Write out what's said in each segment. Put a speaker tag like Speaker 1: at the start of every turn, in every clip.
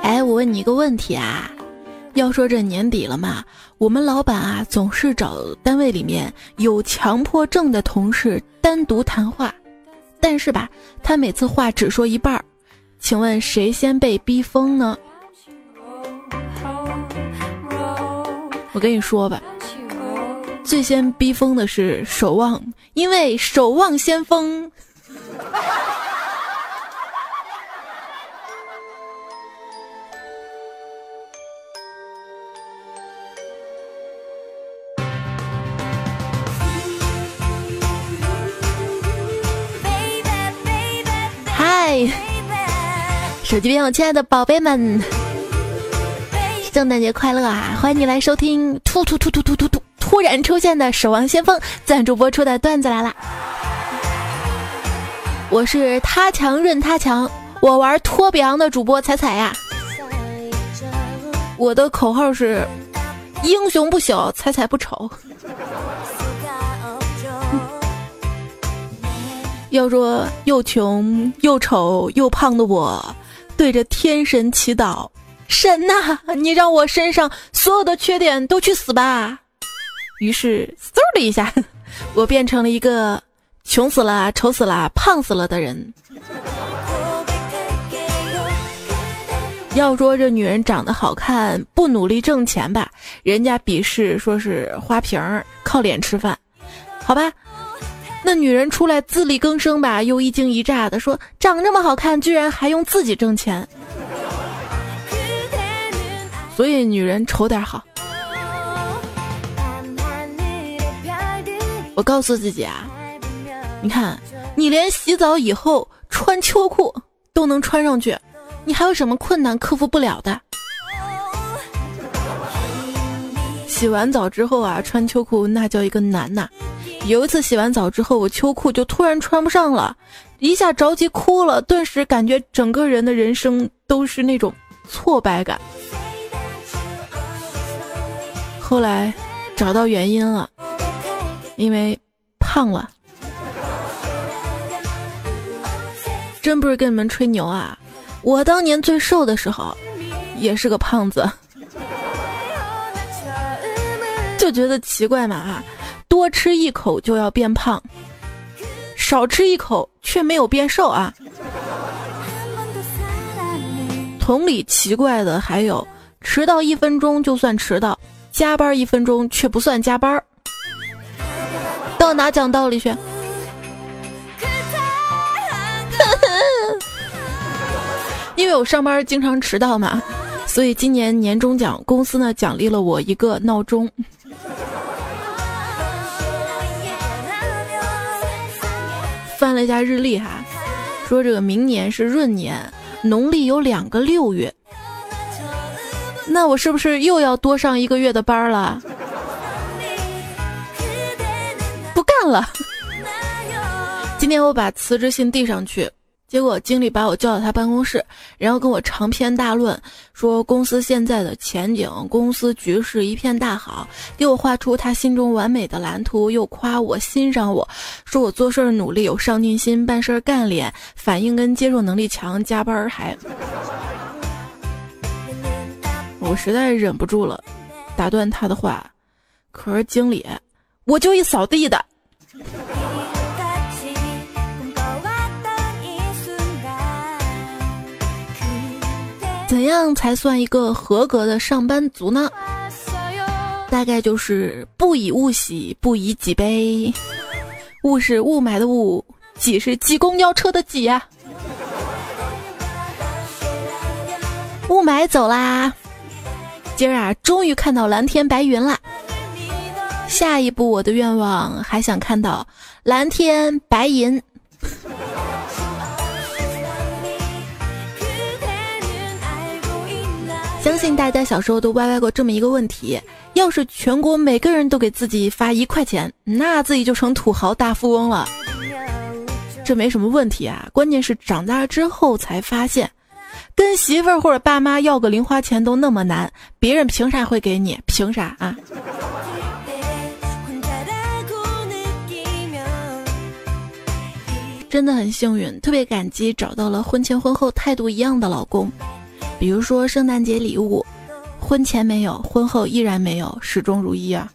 Speaker 1: 哎，我问你一个问题啊，要说这年底了嘛，我们老板啊总是找单位里面有强迫症的同事单独谈话，但是吧，他每次话只说一半儿，请问谁先被逼疯呢？我跟你说吧，最先逼疯的是守望，因为守望先锋。嗨，手机边有亲爱的宝贝们，圣诞节快乐啊！欢迎你来收听突突突突突突突突然出现的守望先锋赞助播出的段子来了！我是他强任他强，我玩托比昂的主播彩彩呀。我的口号是：英雄不朽，彩彩不丑。要说又穷又丑又胖的我，对着天神祈祷：神呐，你让我身上所有的缺点都去死吧！于是嗖的一下，我变成了一个穷死了、丑死了、胖死了的人。要说这女人长得好看，不努力挣钱吧，人家鄙视说是花瓶儿，靠脸吃饭，好吧。那女人出来自力更生吧，又一惊一乍的说：“长这么好看，居然还用自己挣钱。”所以女人丑点好。我告诉自己啊，你看，你连洗澡以后穿秋裤都能穿上去，你还有什么困难克服不了的？洗完澡之后啊，穿秋裤那叫一个难呐。有一次洗完澡之后，我秋裤就突然穿不上了，一下着急哭了，顿时感觉整个人的人生都是那种挫败感。后来找到原因了，因为胖了。真不是跟你们吹牛啊，我当年最瘦的时候也是个胖子，就觉得奇怪嘛啊。多吃一口就要变胖，少吃一口却没有变瘦啊！同理，奇怪的还有迟到一分钟就算迟到，加班一分钟却不算加班，到哪讲道理去？因为我上班经常迟到嘛，所以今年年终奖公司呢奖励了我一个闹钟。翻了一下日历哈，说这个明年是闰年，农历有两个六月，那我是不是又要多上一个月的班了？不干了，今天我把辞职信递上去。结果经理把我叫到他办公室，然后跟我长篇大论说公司现在的前景，公司局势一片大好，给我画出他心中完美的蓝图，又夸我欣赏我，说我做事努力有上进心，办事干练，反应跟接受能力强，加班还 我实在忍不住了，打断他的话。可是经理，我就一扫地的。怎样才算一个合格的上班族呢？大概就是不以物喜，不以己悲。物是雾霾的雾，挤是挤公交车的挤呀。雾霾走啦，今儿啊，终于看到蓝天白云啦。下一步我的愿望还想看到蓝天白银。相信大家小时候都歪歪过这么一个问题：要是全国每个人都给自己发一块钱，那自己就成土豪大富翁了。这没什么问题啊，关键是长大之后才发现，跟媳妇儿或者爸妈要个零花钱都那么难，别人凭啥会给你？凭啥啊？真的很幸运，特别感激找到了婚前婚后态度一样的老公。比如说圣诞节礼物，婚前没有，婚后依然没有，始终如一啊。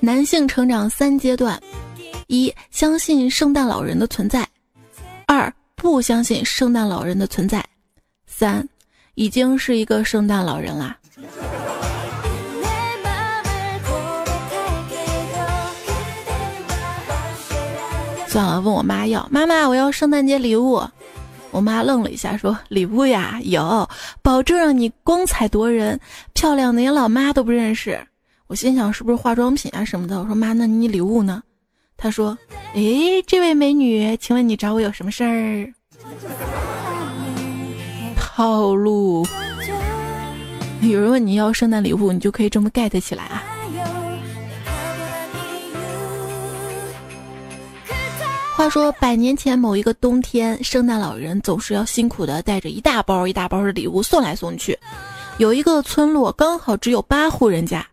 Speaker 1: 男性成长三阶段：一、相信圣诞老人的存在；二、不相信圣诞老人的存在；三、已经是一个圣诞老人啦。算了，问我妈要，妈妈我要圣诞节礼物。我妈愣了一下，说：“礼物呀，有，保证让你光彩夺人，漂亮的连老妈都不认识。”我心想是不是化妆品啊什么的？我说妈，那你礼物呢？她说：“诶，这位美女，请问你找我有什么事儿？”套路。有人问你要圣诞礼物，你就可以这么 get 起来啊。话说百年前某一个冬天，圣诞老人总是要辛苦的带着一大包一大包的礼物送来送去。有一个村落刚好只有八户人家。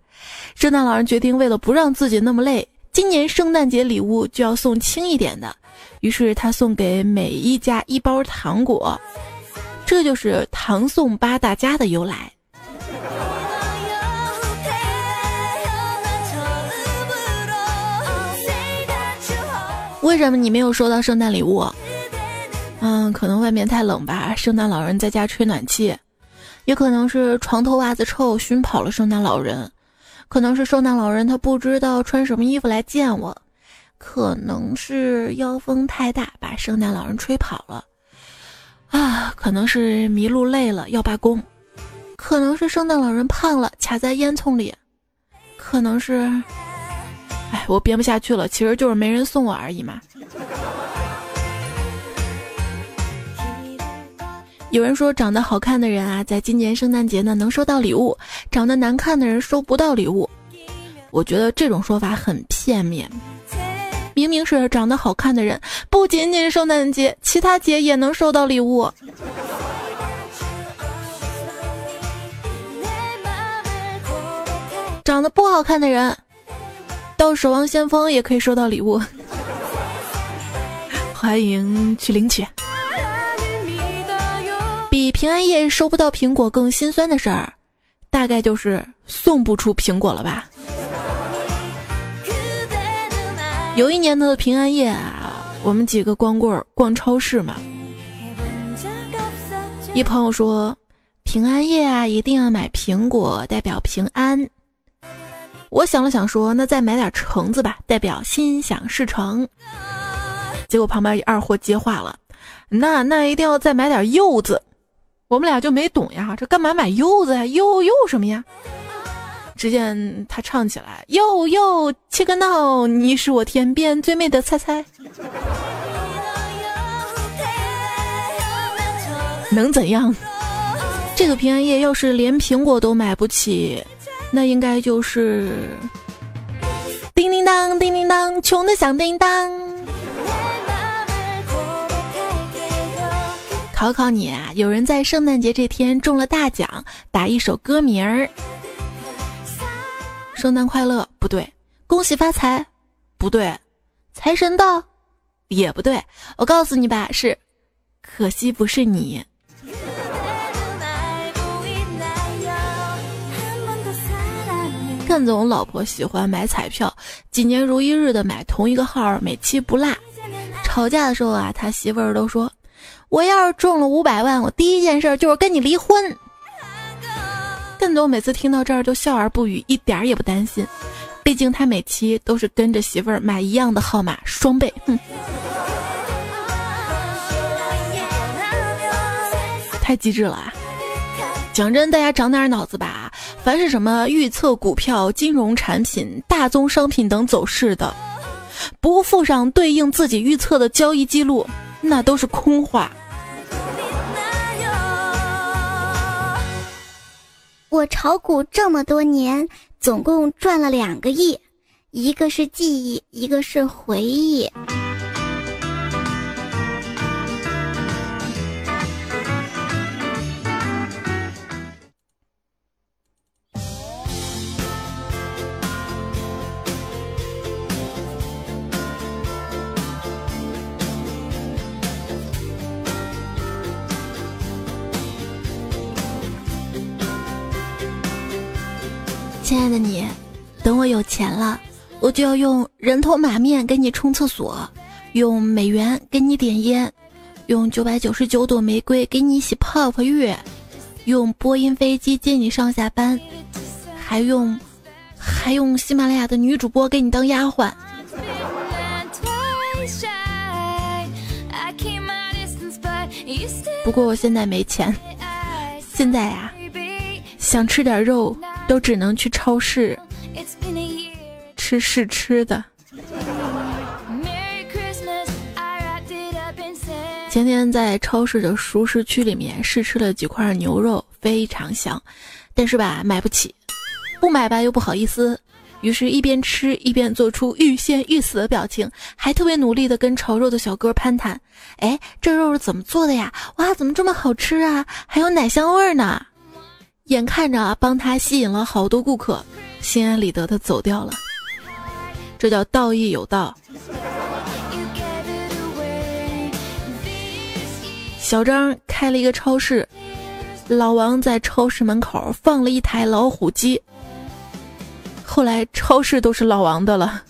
Speaker 1: 圣诞老人决定，为了不让自己那么累，今年圣诞节礼物就要送轻一点的。于是他送给每一家一包糖果，这就是糖送八大家的由来。为什么你没有收到圣诞礼物？嗯，可能外面太冷吧，圣诞老人在家吹暖气；也可能是床头袜子臭熏跑了圣诞老人。可能是圣诞老人他不知道穿什么衣服来见我，可能是妖风太大把圣诞老人吹跑了，啊，可能是迷路累了要罢工，可能是圣诞老人胖了卡在烟囱里，可能是，哎，我编不下去了，其实就是没人送我而已嘛。有人说，长得好看的人啊，在今年圣诞节呢能收到礼物；长得难看的人收不到礼物。我觉得这种说法很片面。明明是长得好看的人，不仅仅是圣诞节，其他节也能收到礼物。长得不好看的人，到守望先锋也可以收到礼物。欢迎去领取。比平安夜收不到苹果更心酸的事儿，大概就是送不出苹果了吧。有一年的平安夜啊，我们几个光棍逛超市嘛，一朋友说平安夜啊一定要买苹果，代表平安。我想了想说，那再买点橙子吧，代表心想事成。结果旁边一二货接话了，那那一定要再买点柚子。我们俩就没懂呀，这干嘛买柚子呀？柚柚什么呀？只见他唱起来：柚柚切个闹，你是我天边最美的菜菜。能怎样？这个平安夜要是连苹果都买不起，那应该就是叮叮当，叮叮当，穷的响叮当。考考你啊！有人在圣诞节这天中了大奖，打一首歌名儿：圣诞快乐不对，恭喜发财不对，财神到也不对。我告诉你吧，是可惜不是你。干总老婆喜欢买彩票，几年如一日的买同一个号，每期不落。吵架的时候啊，他媳妇儿都说。我要是中了五百万，我第一件事就是跟你离婚。更多每次听到这儿就笑而不语，一点儿也不担心，毕竟他每期都是跟着媳妇儿买一样的号码，双倍。哼，太机智了啊！讲真，大家长点脑子吧。凡是什么预测股票、金融产品、大宗商品等走势的，不附上对应自己预测的交易记录。那都是空话。
Speaker 2: 我炒股这么多年，总共赚了两个亿，一个是记忆，一个是回忆。
Speaker 1: 亲爱的你，等我有钱了，我就要用人头马面给你冲厕所，用美元给你点烟，用九百九十九朵玫瑰给你洗泡泡浴，用波音飞机接你上下班，还用还用喜马拉雅的女主播给你当丫鬟。不过我现在没钱，现在呀，想吃点肉都只能去超市吃试吃的。前天在超市的熟食区里面试吃了几块牛肉，非常香，但是吧买不起，不买吧又不好意思。于是，一边吃一边做出欲仙欲死的表情，还特别努力的跟炒肉的小哥攀谈：“哎，这肉是怎么做的呀？哇，怎么这么好吃啊？还有奶香味呢！”眼看着啊帮他吸引了好多顾客，心安理得的走掉了。这叫道义有道。小张开了一个超市，老王在超市门口放了一台老虎机。后来超市都是老王的了。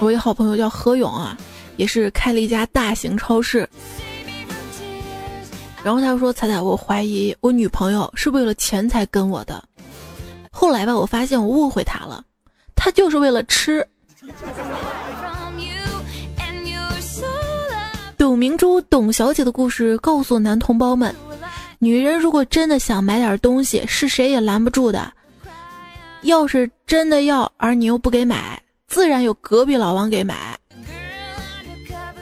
Speaker 1: 我一好朋友叫何勇啊，也是开了一家大型超市。然后他说：“彩彩，我怀疑我女朋友是为了钱才跟我的。”后来吧，我发现我误会他了，他就是为了吃。董明珠董小姐的故事告诉男同胞们。女人如果真的想买点东西，是谁也拦不住的。要是真的要，而你又不给买，自然有隔壁老王给买。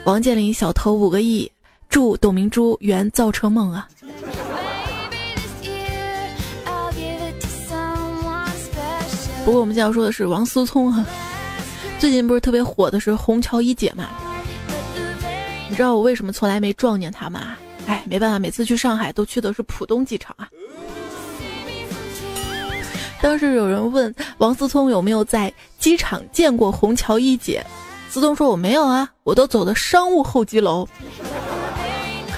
Speaker 1: 王健林小偷五个亿，祝董明珠圆造车梦啊！不过我们现在要说的是王思聪哈，最近不是特别火的是虹桥一姐嘛？你知道我为什么从来没撞见她吗？哎，没办法，每次去上海都去的是浦东机场啊。当时有人问王思聪有没有在机场见过虹桥一姐，思聪说我没有啊，我都走的商务候机楼，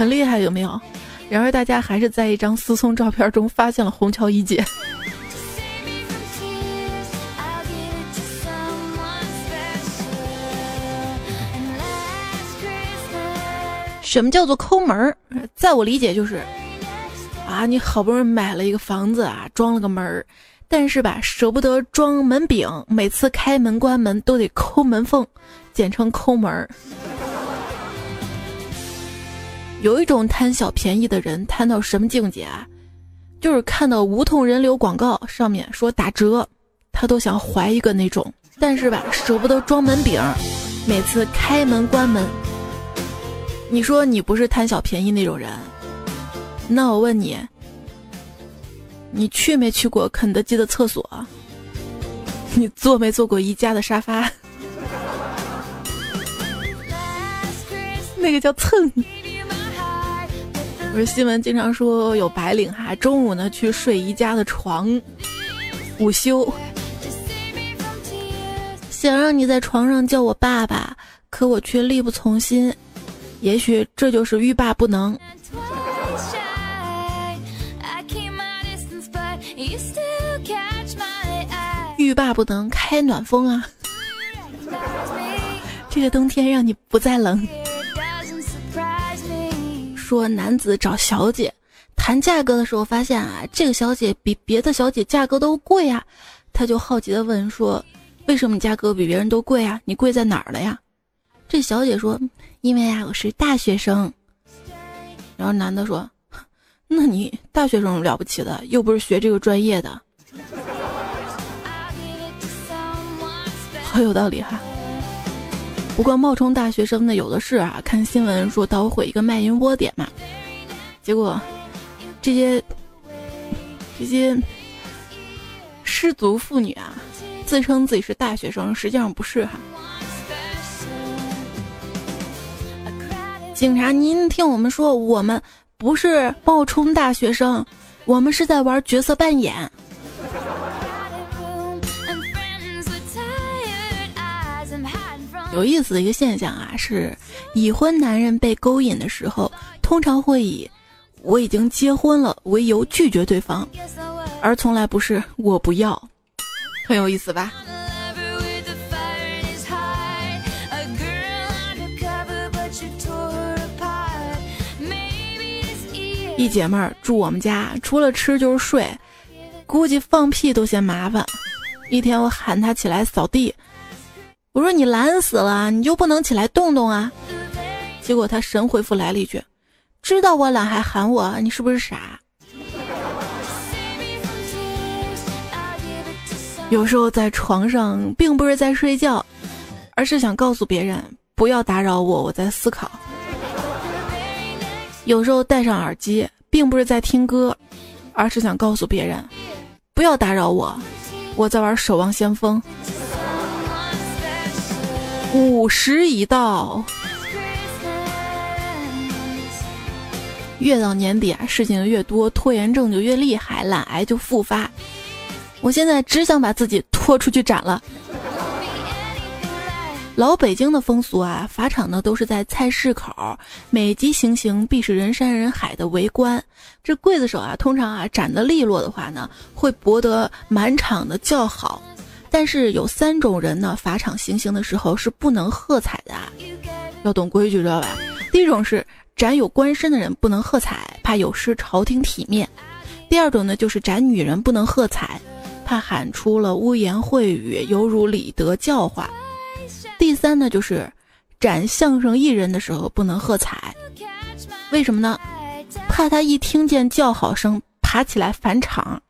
Speaker 1: 很厉害有没有？然而大家还是在一张思聪照片中发现了虹桥一姐。什么叫做抠门儿？在我理解就是，啊，你好不容易买了一个房子啊，装了个门儿，但是吧，舍不得装门柄，每次开门关门都得抠门缝，简称抠门儿。有一种贪小便宜的人，贪到什么境界啊？就是看到无痛人流广告上面说打折，他都想怀一个那种，但是吧，舍不得装门柄，每次开门关门。你说你不是贪小便宜那种人，那我问你，你去没去过肯德基的厕所？你坐没坐过宜家的沙发？那个叫蹭。不是新闻经常说有白领哈，中午呢去睡宜家的床，午休，想让你在床上叫我爸爸，可我却力不从心。也许这就是欲罢不能。欲罢不能，开暖风啊！这个冬天让你不再冷。说男子找小姐谈价格的时候，发现啊，这个小姐比别的小姐价格都贵啊，他就好奇的问说：“为什么价格比别人都贵啊？你贵在哪儿了呀？”这小姐说。因为啊，我是大学生。然后男的说：“那你大学生了不起的，又不是学这个专业的。”好有道理哈。不过冒充大学生的有的是啊，看新闻说捣毁一个卖淫窝点嘛，结果这些这些失足妇女啊，自称自己是大学生，实际上不是哈。警察，您听我们说，我们不是冒充大学生，我们是在玩角色扮演。有意思的一个现象啊，是已婚男人被勾引的时候，通常会以我已经结婚了，为由拒绝对方，而从来不是我不要，很有意思吧？一姐妹儿住我们家，除了吃就是睡，估计放屁都嫌麻烦。一天我喊她起来扫地，我说你懒死了，你就不能起来动动啊？结果他神回复来了一句：“知道我懒还喊我，你是不是傻？”有时候在床上，并不是在睡觉，而是想告诉别人不要打扰我，我在思考。有时候戴上耳机，并不是在听歌，而是想告诉别人，不要打扰我，我在玩《守望先锋》。午时已到，越到年底啊，事情越多，拖延症就越厉害，懒癌就复发。我现在只想把自己拖出去斩了。老北京的风俗啊，法场呢都是在菜市口，每集行刑必是人山人海的围观。这刽子手啊，通常啊斩得利落的话呢，会博得满场的叫好。但是有三种人呢，法场行刑的时候是不能喝彩的，要懂规矩知道吧？第一种是斩有官身的人不能喝彩，怕有失朝廷体面；第二种呢，就是斩女人不能喝彩，怕喊出了污言秽语，犹如礼德教化。第三呢，就是斩相声艺人的时候不能喝彩，为什么呢？怕他一听见叫好声爬起来返场，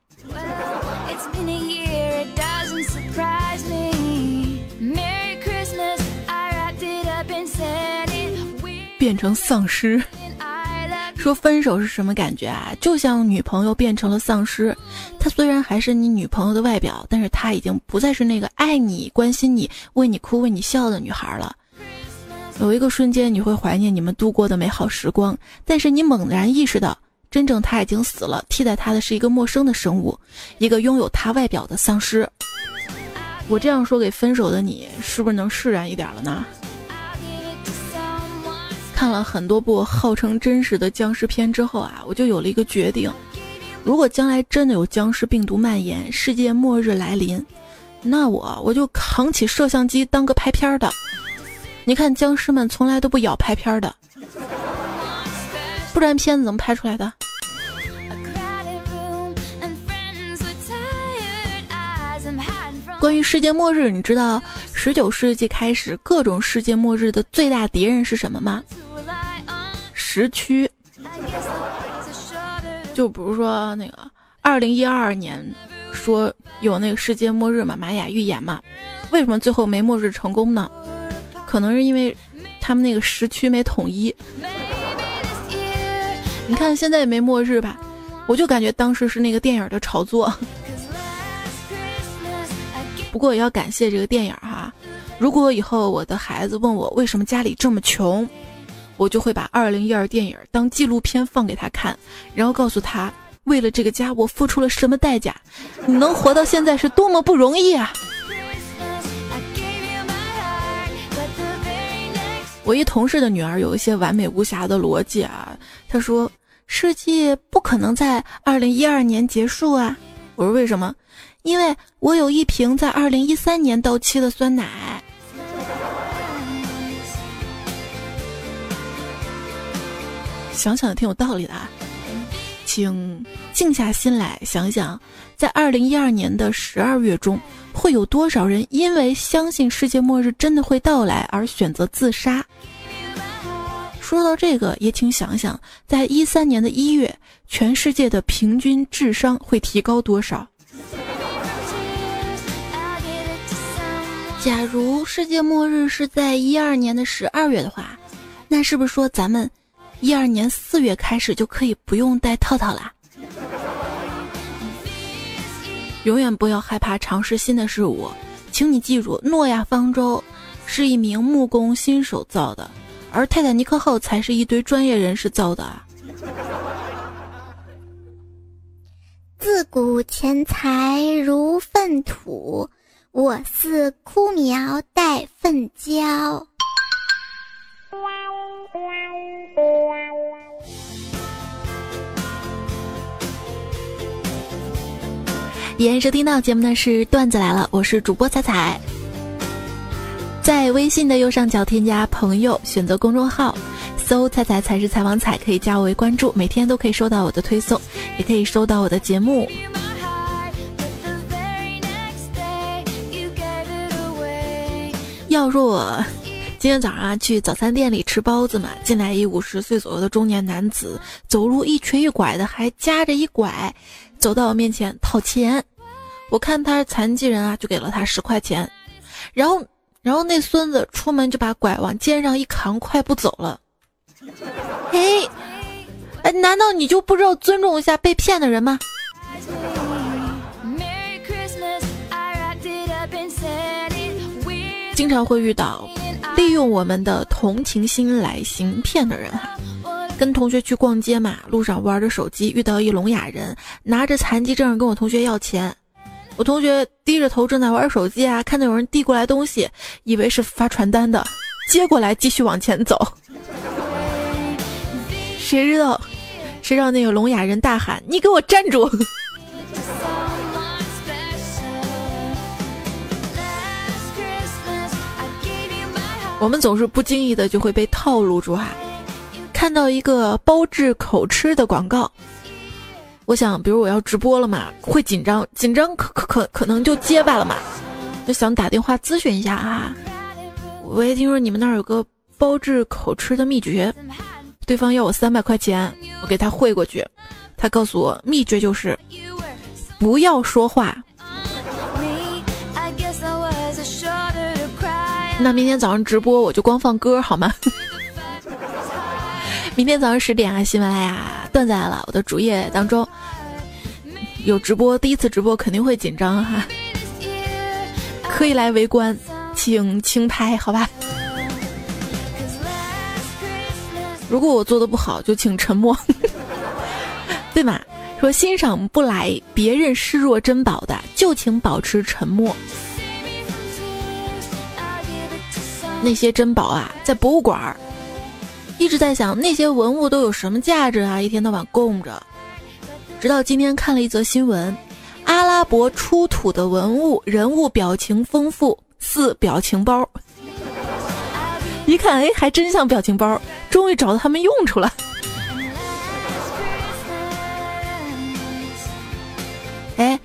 Speaker 1: 变成丧尸。说分手是什么感觉啊？就像女朋友变成了丧尸，她虽然还是你女朋友的外表，但是她已经不再是那个爱你、关心你、为你哭、为你笑的女孩了。有一个瞬间，你会怀念你们度过的美好时光，但是你猛然意识到，真正他已经死了，替代他的是一个陌生的生物，一个拥有他外表的丧尸。我这样说给分手的你，是不是能释然一点了呢？看了很多部号称真实的僵尸片之后啊，我就有了一个决定：如果将来真的有僵尸病毒蔓延，世界末日来临，那我我就扛起摄像机当个拍片的。你看僵尸们从来都不咬拍片的，不然片子怎么拍出来的？关于世界末日，你知道十九世纪开始各种世界末日的最大敌人是什么吗？时区，就比如说那个二零一二年说有那个世界末日嘛，玛雅预言嘛，为什么最后没末日成功呢？可能是因为他们那个时区没统一。你看现在也没末日吧？我就感觉当时是那个电影的炒作。不过也要感谢这个电影哈，如果以后我的孩子问我为什么家里这么穷。我就会把二零一二电影当纪录片放给他看，然后告诉他，为了这个家我付出了什么代价，你能活到现在是多么不容易啊！我一同事的女儿有一些完美无瑕的逻辑啊，她说世界不可能在二零一二年结束啊。我说为什么？因为我有一瓶在二零一三年到期的酸奶。想想也挺有道理的啊，请静下心来想想，在二零一二年的十二月中，会有多少人因为相信世界末日真的会到来而选择自杀？说到这个，也请想想，在一三年的一月，全世界的平均智商会提高多少？假如世界末日是在一二年的十二月的话，那是不是说咱们？一二年四月开始就可以不用戴套套啦。永远不要害怕尝试新的事物，请你记住，诺亚方舟是一名木工新手造的，而泰坦尼克号才是一堆专业人士造的啊。
Speaker 2: 自古钱财如粪土，我似枯苗待粪浇。
Speaker 1: 依然收听到节目的是段子来了，我是主播彩彩。在微信的右上角添加朋友，选择公众号，搜“彩彩才是采访彩”，可以加我为关注，每天都可以收到我的推送，也可以收到我的节目。要若今天早上啊去早餐店里吃包子嘛，进来一五十岁左右的中年男子，走路一瘸一拐的，还夹着一拐，走到我面前讨钱。我看他是残疾人啊，就给了他十块钱，然后。然后那孙子出门就把拐往肩上一扛，快步走了。哎，哎，难道你就不知道尊重一下被骗的人吗？经常会遇到利用我们的同情心来行骗的人哈。跟同学去逛街嘛，路上玩着手机，遇到一聋哑人拿着残疾证跟我同学要钱。我同学低着头正在玩手机啊，看到有人递过来东西，以为是发传单的，接过来继续往前走。谁知道，谁让那个聋哑人大喊：“你给我站住！”我们总是不经意的就会被套路住哈，看到一个包治口吃的广告。我想，比如我要直播了嘛，会紧张，紧张可可可可能就结巴了嘛，就想打电话咨询一下啊。我也听说你们那儿有个包治口吃的秘诀，对方要我三百块钱，我给他汇过去，他告诉我秘诀就是不要说话。那明天早上直播我就光放歌好吗？明天早上十点啊，喜马拉雅段子来了，我的主页当中有直播，第一次直播肯定会紧张哈，可以来围观，请轻拍好吧。如果我做的不好，就请沉默，对吗？说欣赏不来别人视若珍宝的，就请保持沉默。那些珍宝啊，在博物馆儿。一直在想那些文物都有什么价值啊？一天到晚供着，直到今天看了一则新闻：阿拉伯出土的文物，人物表情丰富，似表情包。一看，哎，还真像表情包，终于找到他们用处了。哎，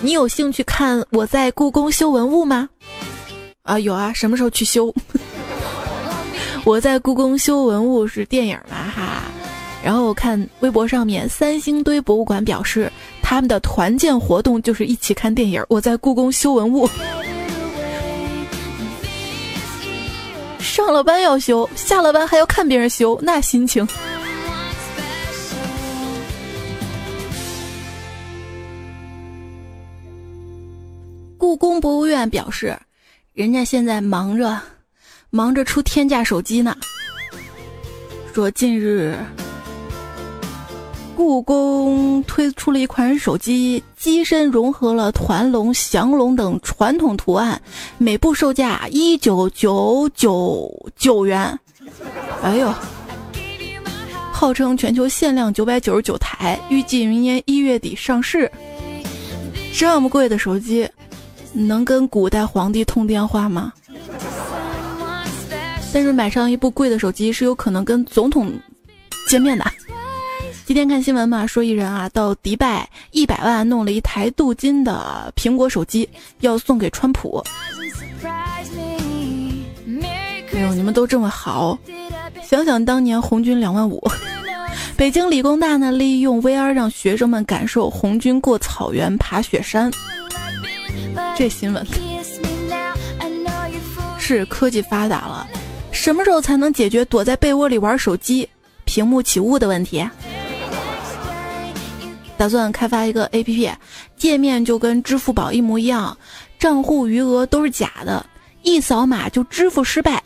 Speaker 1: 你有兴趣看我在故宫修文物吗？啊，有啊，什么时候去修？我在故宫修文物是电影嘛哈，然后我看微博上面三星堆博物馆表示他们的团建活动就是一起看电影。我在故宫修文物，上了班要修，下了班还要看别人修，那心情。故宫博物院表示，人家现在忙着。忙着出天价手机呢。说近日，故宫推出了一款手机，机身融合了团龙、降龙等传统图案，每部售价一九九九九元。哎呦，号称全球限量九百九十九台，预计明年一月底上市。这么贵的手机，能跟古代皇帝通电话吗？但是买上一部贵的手机是有可能跟总统见面的。今天看新闻嘛，说一人啊到迪拜一百万弄了一台镀金的苹果手机，要送给川普。哎呦，你们都这么好，想想当年红军两万五，北京理工大呢利用 VR 让学生们感受红军过草原、爬雪山。这新闻是科技发达了。什么时候才能解决躲在被窝里玩手机、屏幕起雾的问题？打算开发一个 APP，界面就跟支付宝一模一样，账户余额都是假的，一扫码就支付失败。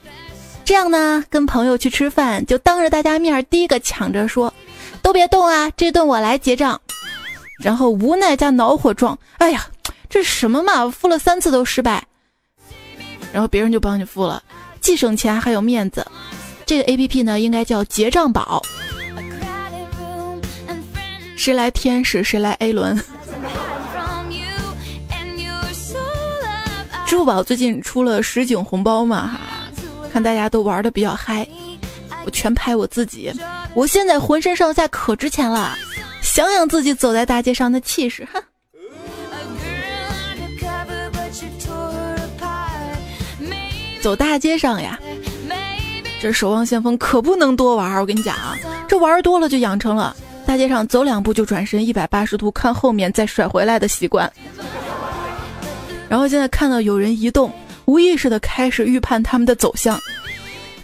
Speaker 1: 这样呢，跟朋友去吃饭就当着大家面第一个抢着说：“都别动啊，这顿我来结账。”然后无奈加恼火状：“哎呀，这什么嘛付了三次都失败。然后别人就帮你付了既省钱还有面子。这个 app 呢应该叫结账宝。谁来天使谁来 a 轮。支付宝最近出了实景红包嘛哈看大家都玩的比较嗨。我全拍我自己我现在浑身上下可值钱了想想自己走在大街上的气势哼。走大街上呀，这守望先锋可不能多玩。我跟你讲啊，这玩多了就养成了大街上走两步就转身一百八十度看后面再甩回来的习惯。然后现在看到有人移动，无意识的开始预判他们的走向。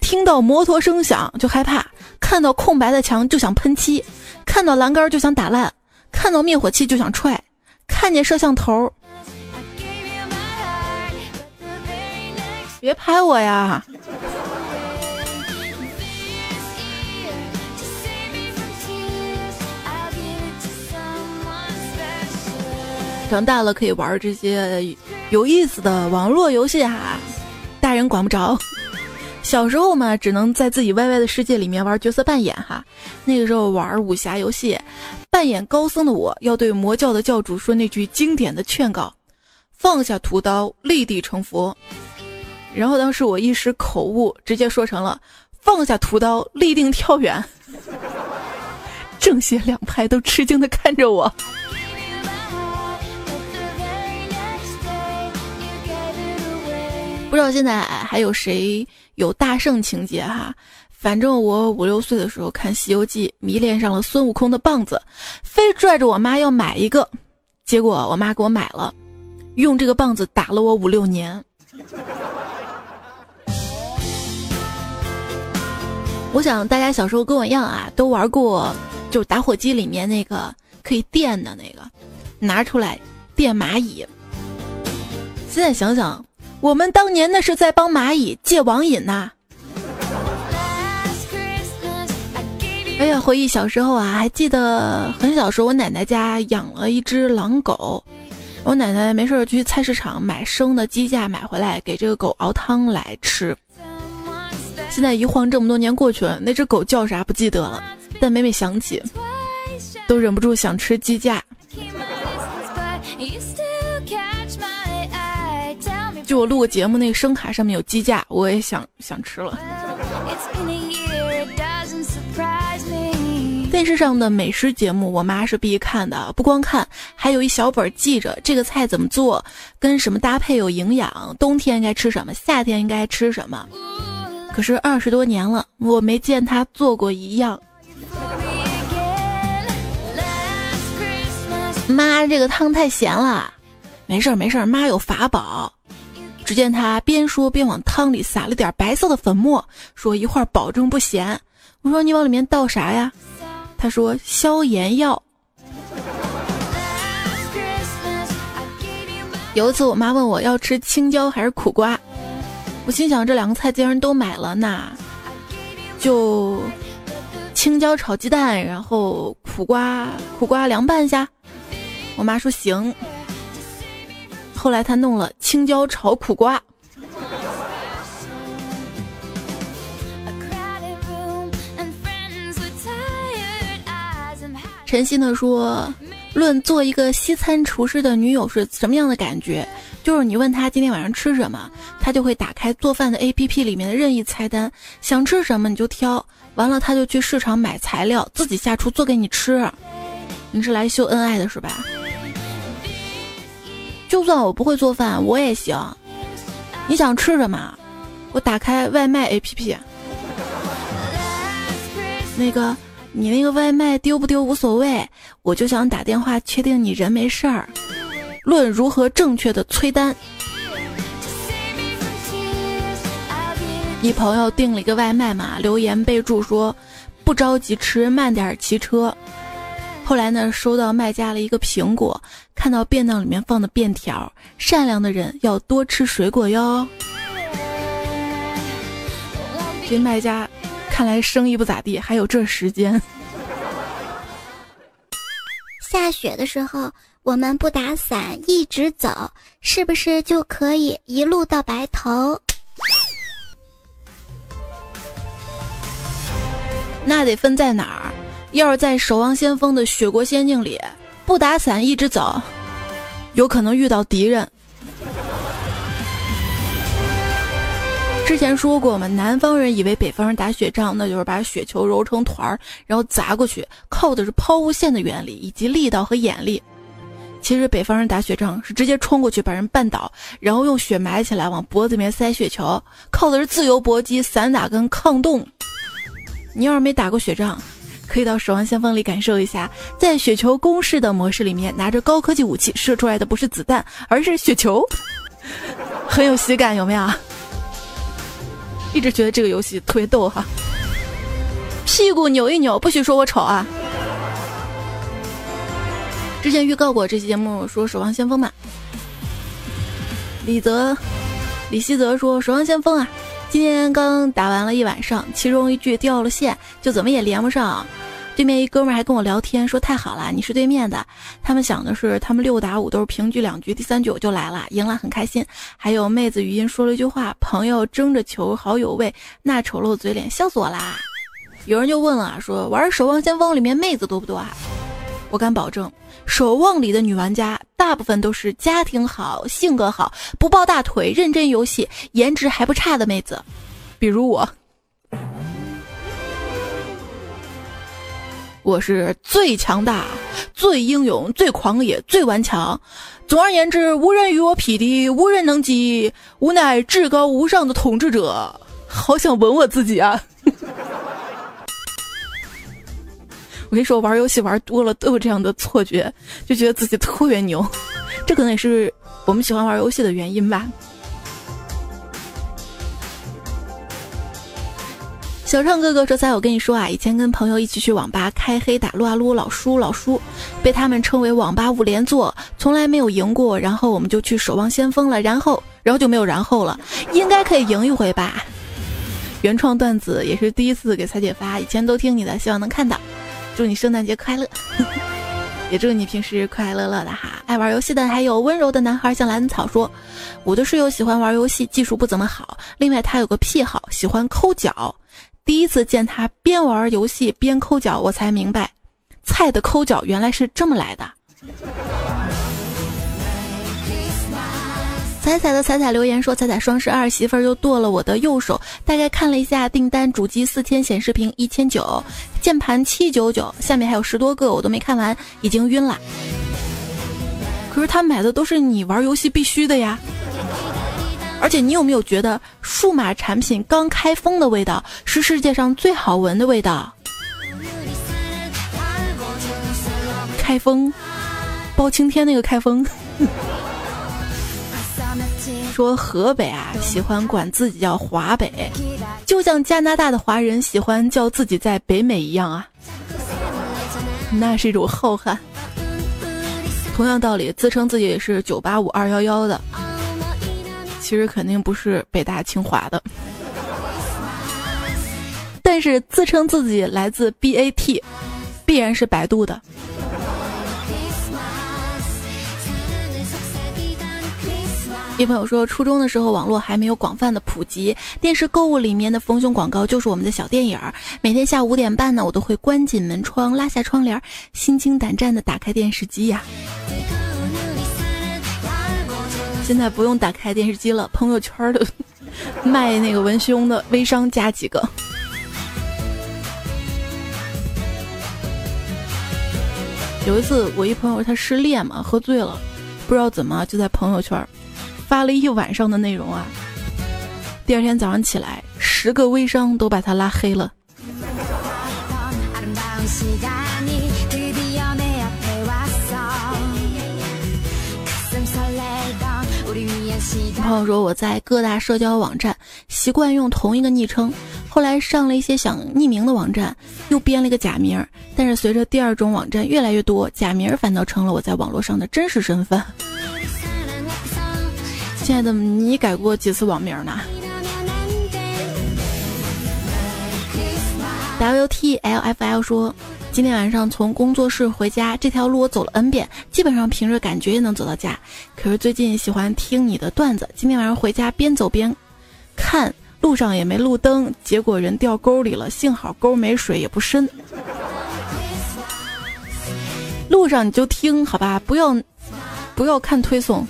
Speaker 1: 听到摩托声响就害怕，看到空白的墙就想喷漆，看到栏杆就想打烂，看到灭火器就想踹，看见摄像头。别拍我呀！长大了可以玩这些有意思的网络游戏哈，大人管不着。小时候嘛，只能在自己歪歪的世界里面玩角色扮演哈。那个时候玩武侠游戏，扮演高僧的我要对魔教的教主说那句经典的劝告：放下屠刀，立地成佛。然后当时我一时口误，直接说成了“放下屠刀，立定跳远”。正邪两派都吃惊的看着我。不知道现在还有谁有大圣情节哈？反正我五六岁的时候看《西游记》，迷恋上了孙悟空的棒子，非拽着我妈要买一个，结果我妈给我买了，用这个棒子打了我五六年。我想大家小时候跟我一样啊，都玩过，就打火机里面那个可以电的那个，拿出来电蚂蚁。现在想想，我们当年那是在帮蚂蚁戒网瘾呐。哎呀，回忆小时候啊，还记得很小时候，我奶奶家养了一只狼狗，我奶奶没事去菜市场买生的鸡架买回来，给这个狗熬汤来吃。现在一晃这么多年过去了，那只狗叫啥不记得了，但每每想起，都忍不住想吃鸡架。就我录个节目，那个声卡上面有鸡架，我也想想吃了。电视上的美食节目，我妈是必看的，不光看，还有一小本记着这个菜怎么做，跟什么搭配有营养，冬天应该吃什么，夏天应该吃什么。可是二十多年了，我没见他做过一样。妈，这个汤太咸了。没事儿没事儿，妈有法宝。只见他边说边往汤里撒了点白色的粉末，说一会儿保证不咸。我说你往里面倒啥呀？他说消炎药。有一次我妈问我要吃青椒还是苦瓜。我心想，这两个菜既然都买了，那就青椒炒鸡蛋，然后苦瓜苦瓜凉拌一下。我妈说行。后来她弄了青椒炒苦瓜。陈曦呢说，论做一个西餐厨师的女友是什么样的感觉？就是你问他今天晚上吃什么，他就会打开做饭的 A P P 里面的任意菜单，想吃什么你就挑，完了他就去市场买材料，自己下厨做给你吃。你是来秀恩爱的是吧？就算我不会做饭，我也行。你想吃什么？我打开外卖 A P P。那个，你那个外卖丢不丢无所谓，我就想打电话确定你人没事儿。论如何正确的催单。一朋友订了一个外卖嘛，留言备注说不着急吃，慢点骑车。后来呢，收到卖家了一个苹果，看到便当里面放的便条，善良的人要多吃水果哟。这卖家看来生意不咋地，还有这时间。
Speaker 2: 下雪的时候。我们不打伞一直走，是不是就可以一路到白头？
Speaker 1: 那得分在哪儿。要是在《守望先锋》的雪国仙境里，不打伞一直走，有可能遇到敌人。之前说过嘛，南方人以为北方人打雪仗，那就是把雪球揉成团儿，然后砸过去，靠的是抛物线的原理以及力道和眼力。其实北方人打雪仗是直接冲过去把人绊倒，然后用雪埋起来，往脖子里面塞雪球，靠的是自由搏击、散打跟抗冻。你要是没打过雪仗，可以到《守望先锋》里感受一下，在雪球攻势的模式里面，拿着高科技武器射出来的不是子弹，而是雪球，很有喜感，有没有？一直觉得这个游戏特别逗哈，屁股扭一扭，不许说我丑啊！之前预告过这期节目说《守望先锋》嘛，李泽、李希泽说《守望先锋》啊，今天刚打完了一晚上，其中一句掉了线，就怎么也连不上。对面一哥们还跟我聊天说太好了，你是对面的。他们想的是他们六打五都是平局两局，第三局我就来了，赢了很开心。还有妹子语音说了一句话：“朋友争着球好有味。”那丑陋嘴脸笑死我啦！有人就问了，说玩《守望先锋》里面妹子多不多啊？我敢保证，《守望》里的女玩家大部分都是家庭好、性格好、不抱大腿、认真游戏、颜值还不差的妹子，比如我。我是最强大、最英勇、最狂野、最顽强。总而言之，无人与我匹敌，无人能及，无奈至高无上的统治者。好想吻我自己啊！我跟你说，玩游戏玩多了都有这样的错觉，就觉得自己特别牛。这可能也是我们喜欢玩游戏的原因吧。小畅哥哥说：“才我跟你说啊，以前跟朋友一起去网吧开黑打撸啊撸，老输老输，被他们称为网吧五连坐，从来没有赢过。然后我们就去守望先锋了，然后然后就没有然后了。应该可以赢一回吧？原创段子也是第一次给彩姐发，以前都听你的，希望能看到。祝你圣诞节快乐，也祝你平时快快乐乐的哈。爱玩游戏的还有温柔的男孩，向兰草说，我的室友喜欢玩游戏，技术不怎么好，另外他有个癖好，喜欢抠脚。”第一次见他边玩游戏边抠脚，我才明白，菜的抠脚原来是这么来的。彩彩的彩彩留言说：“彩彩双十二媳妇儿又剁了我的右手。”大概看了一下订单，主机四千，显示屏一千九，键盘七九九，下面还有十多个我都没看完，已经晕了。可是他买的都是你玩游戏必须的呀。而且你有没有觉得数码产品刚开封的味道是世界上最好闻的味道？开封，包青天那个开封。说河北啊，喜欢管自己叫华北，就像加拿大的华人喜欢叫自己在北美一样啊。那是一种浩瀚。同样道理，自称自己是九八五二幺幺的。其实肯定不是北大清华的，但是自称自己来自 BAT，必然是百度的。一朋友说，初中的时候网络还没有广泛的普及，电视购物里面的丰胸广告就是我们的小电影儿。每天下午五点半呢，我都会关紧门窗，拉下窗帘，心惊胆战的打开电视机呀。现在不用打开电视机了，朋友圈的 卖那个文胸的微商加几个。有一次我一朋友他失恋嘛，喝醉了，不知道怎么就在朋友圈发了一晚上的内容啊。第二天早上起来，十个微商都把他拉黑了。朋友说我在各大社交网站习惯用同一个昵称，后来上了一些想匿名的网站，又编了一个假名。但是随着第二种网站越来越多，假名反倒成了我在网络上的真实身份。亲爱的，你改过几次网名呢？WTLFL 说。今天晚上从工作室回家，这条路我走了 N 遍，基本上凭着感觉也能走到家。可是最近喜欢听你的段子，今天晚上回家边走边看，路上也没路灯，结果人掉沟里了，幸好沟没水也不深。路上你就听好吧，不要不要看推送。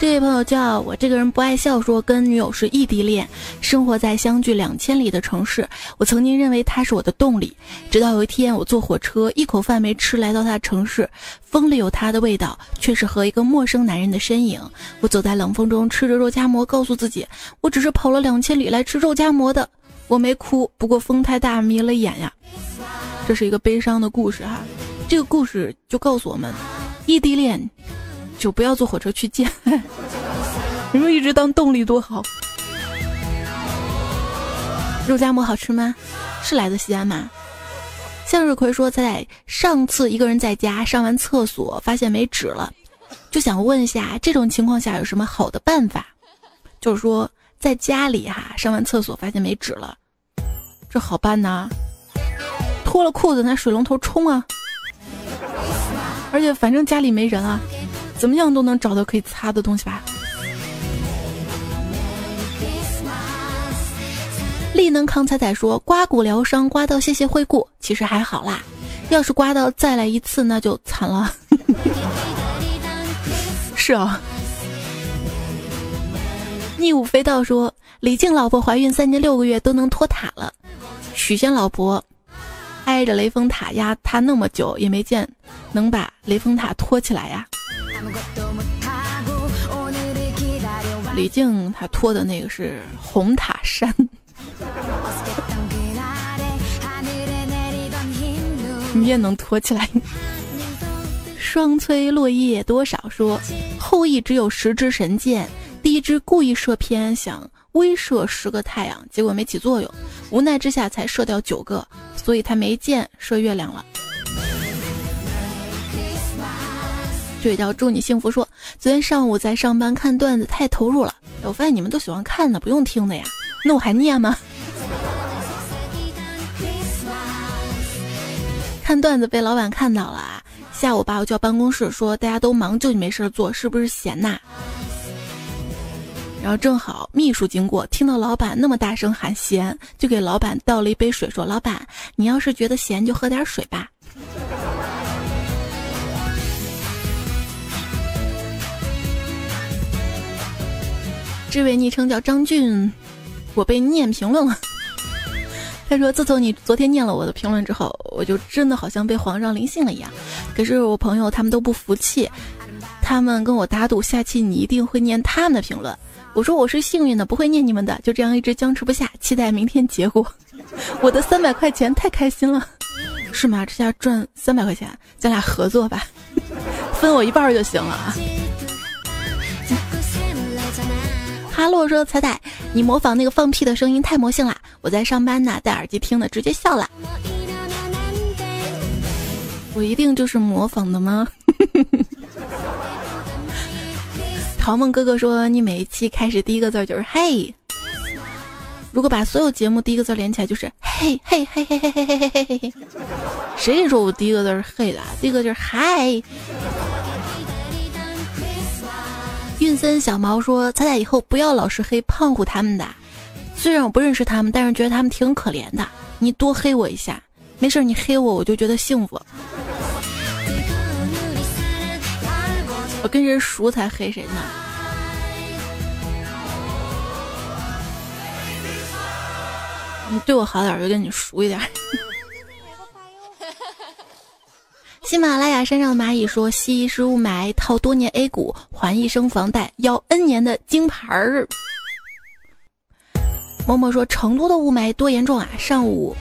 Speaker 1: 这位朋友叫我这个人不爱笑，说跟女友是异地恋，生活在相距两千里的城市。我曾经认为他是我的动力，直到有一天我坐火车，一口饭没吃，来到他城市，风里有他的味道，却是和一个陌生男人的身影。我走在冷风中，吃着肉夹馍，告诉自己，我只是跑了两千里来吃肉夹馍的。我没哭，不过风太大，迷了眼呀。这是一个悲伤的故事哈，这个故事就告诉我们，异地恋。就不要坐火车去见，你们一直当动力多好。肉夹馍好吃吗？是来自西安吗？向日葵说，在上次一个人在家上完厕所发现没纸了，就想问一下，这种情况下有什么好的办法？就是说在家里哈上完厕所发现没纸了，这好办呐，脱了裤子拿水龙头冲啊，而且反正家里没人啊。怎么样都能找到可以擦的东西吧。力能康彩彩说：“刮骨疗伤，刮到谢谢惠顾，其实还好啦。要是刮到再来一次，那就惨了。”是啊。逆武飞道说：“李靖老婆怀孕三年六个月都能托塔了，许仙老婆挨着雷峰塔压他那么久，也没见能把雷峰塔托起来呀。”李靖他托的那个是红塔山，你也能托起来。双催落叶多少说，后羿只有十支神箭，第一支故意射偏，想威慑十个太阳，结果没起作用，无奈之下才射掉九个，所以他没箭射月亮了。这位叫祝你幸福说，昨天上午在上班看段子太投入了，我发现你们都喜欢看的，不用听的呀。那我还念吗？看段子被老板看到了啊，下午把我叫办公室说大家都忙，就你没事做，是不是闲呐？然后正好秘书经过，听到老板那么大声喊闲，就给老板倒了一杯水，说老板，你要是觉得闲就喝点水吧。这位昵称叫张俊，我被念评论了。他说：“自从你昨天念了我的评论之后，我就真的好像被皇上临幸了一样。可是我朋友他们都不服气，他们跟我打赌，下期你一定会念他们的评论。我说我是幸运的，不会念你们的。就这样一直僵持不下，期待明天结果。我的三百块钱太开心了，是吗？这下赚三百块钱，咱俩合作吧，分我一半就行了啊。”哈洛说：“彩彩，你模仿那个放屁的声音太魔性了。我在上班呢，戴耳机听的，直接笑了。我一定就是模仿的吗？” 陶梦哥哥说：“你每一期开始第一个字就是嘿。如果把所有节目第一个字连起来，就是嘿嘿嘿嘿嘿嘿嘿嘿嘿。谁跟你说我第一个字是嘿的？第一个就是嗨。”运森小毛说：“彩彩以后不要老是黑胖虎他们的，虽然我不认识他们，但是觉得他们挺可怜的。你多黑我一下，没事，你黑我我就觉得幸福。我跟人熟才黑谁呢？你对我好点，就跟你熟一点。”喜马拉雅山上的蚂蚁说：“吸是雾霾，套多年 A 股，还一生房贷，要 N 年的金牌儿。”默默说：“成都的雾霾多严重啊！上午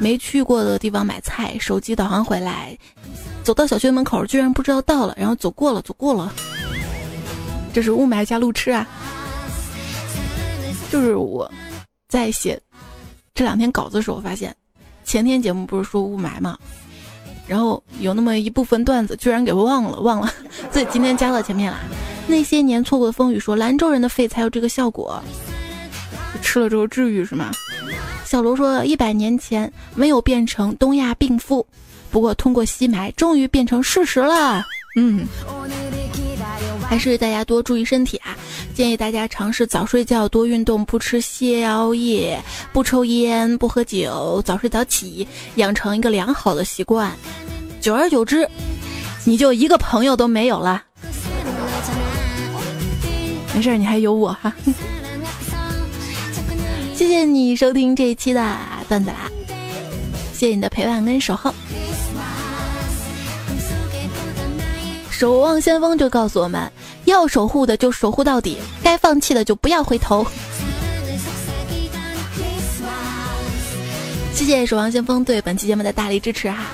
Speaker 1: 没去过的地方买菜，手机导航回来，走到小区门口，居然不知道到了，然后走过了，走过了。这是雾霾加路痴啊！就是我在写这两天稿子的时候，发现前天节目不是说雾霾吗？”然后有那么一部分段子，居然给忘了，忘了，所以今天加到前面了。那些年错过的风雨，说兰州人的肺才有这个效果，吃了之后治愈是吗？小罗说一百年前没有变成东亚病夫，不过通过吸霾，终于变成事实了。嗯，还是大家多注意身体啊。建议大家尝试早睡觉、多运动、不吃宵夜、不抽烟、不喝酒、早睡早起，养成一个良好的习惯。久而久之，你就一个朋友都没有了。没事，你还有我哈。谢谢你收听这一期的段子啦，谢谢你的陪伴跟守候。守望先锋就告诉我们要守护的就守护到底，该放弃的就不要回头。谢谢守望先锋对本期节目的大力支持哈。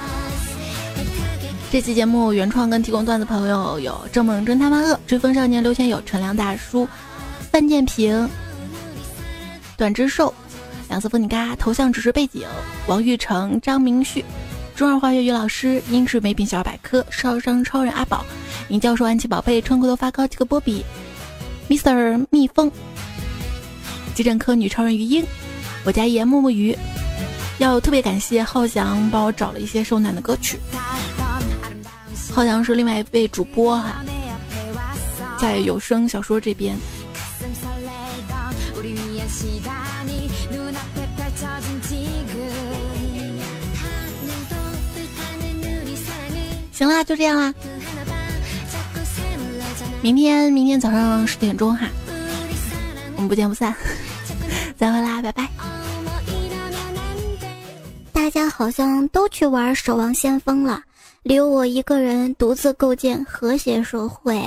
Speaker 1: 这期节目原创跟提供段子朋友有郑梦真他妈恶、追风少年刘千友、陈良大叔、范建平、短之兽、两色风你嘎、头像只是背景、王玉成、张明旭、中二化粤语老师、英式美品小百科、烧伤超人阿宝、尹教授、安琪宝贝、春裤头发高级个波比、Mr 蜜蜂、急诊科女超人于英、我家盐木木鱼。要特别感谢浩翔帮我找了一些受难的歌曲。浩翔是另外一位主播哈，在有声小说这边。行啦，就这样啦。明天，明天早上十点钟哈，我们不见不散。再会啦，拜拜。
Speaker 2: 大家好像都去玩《守望先锋》了，留我一个人独自构建和谐社会。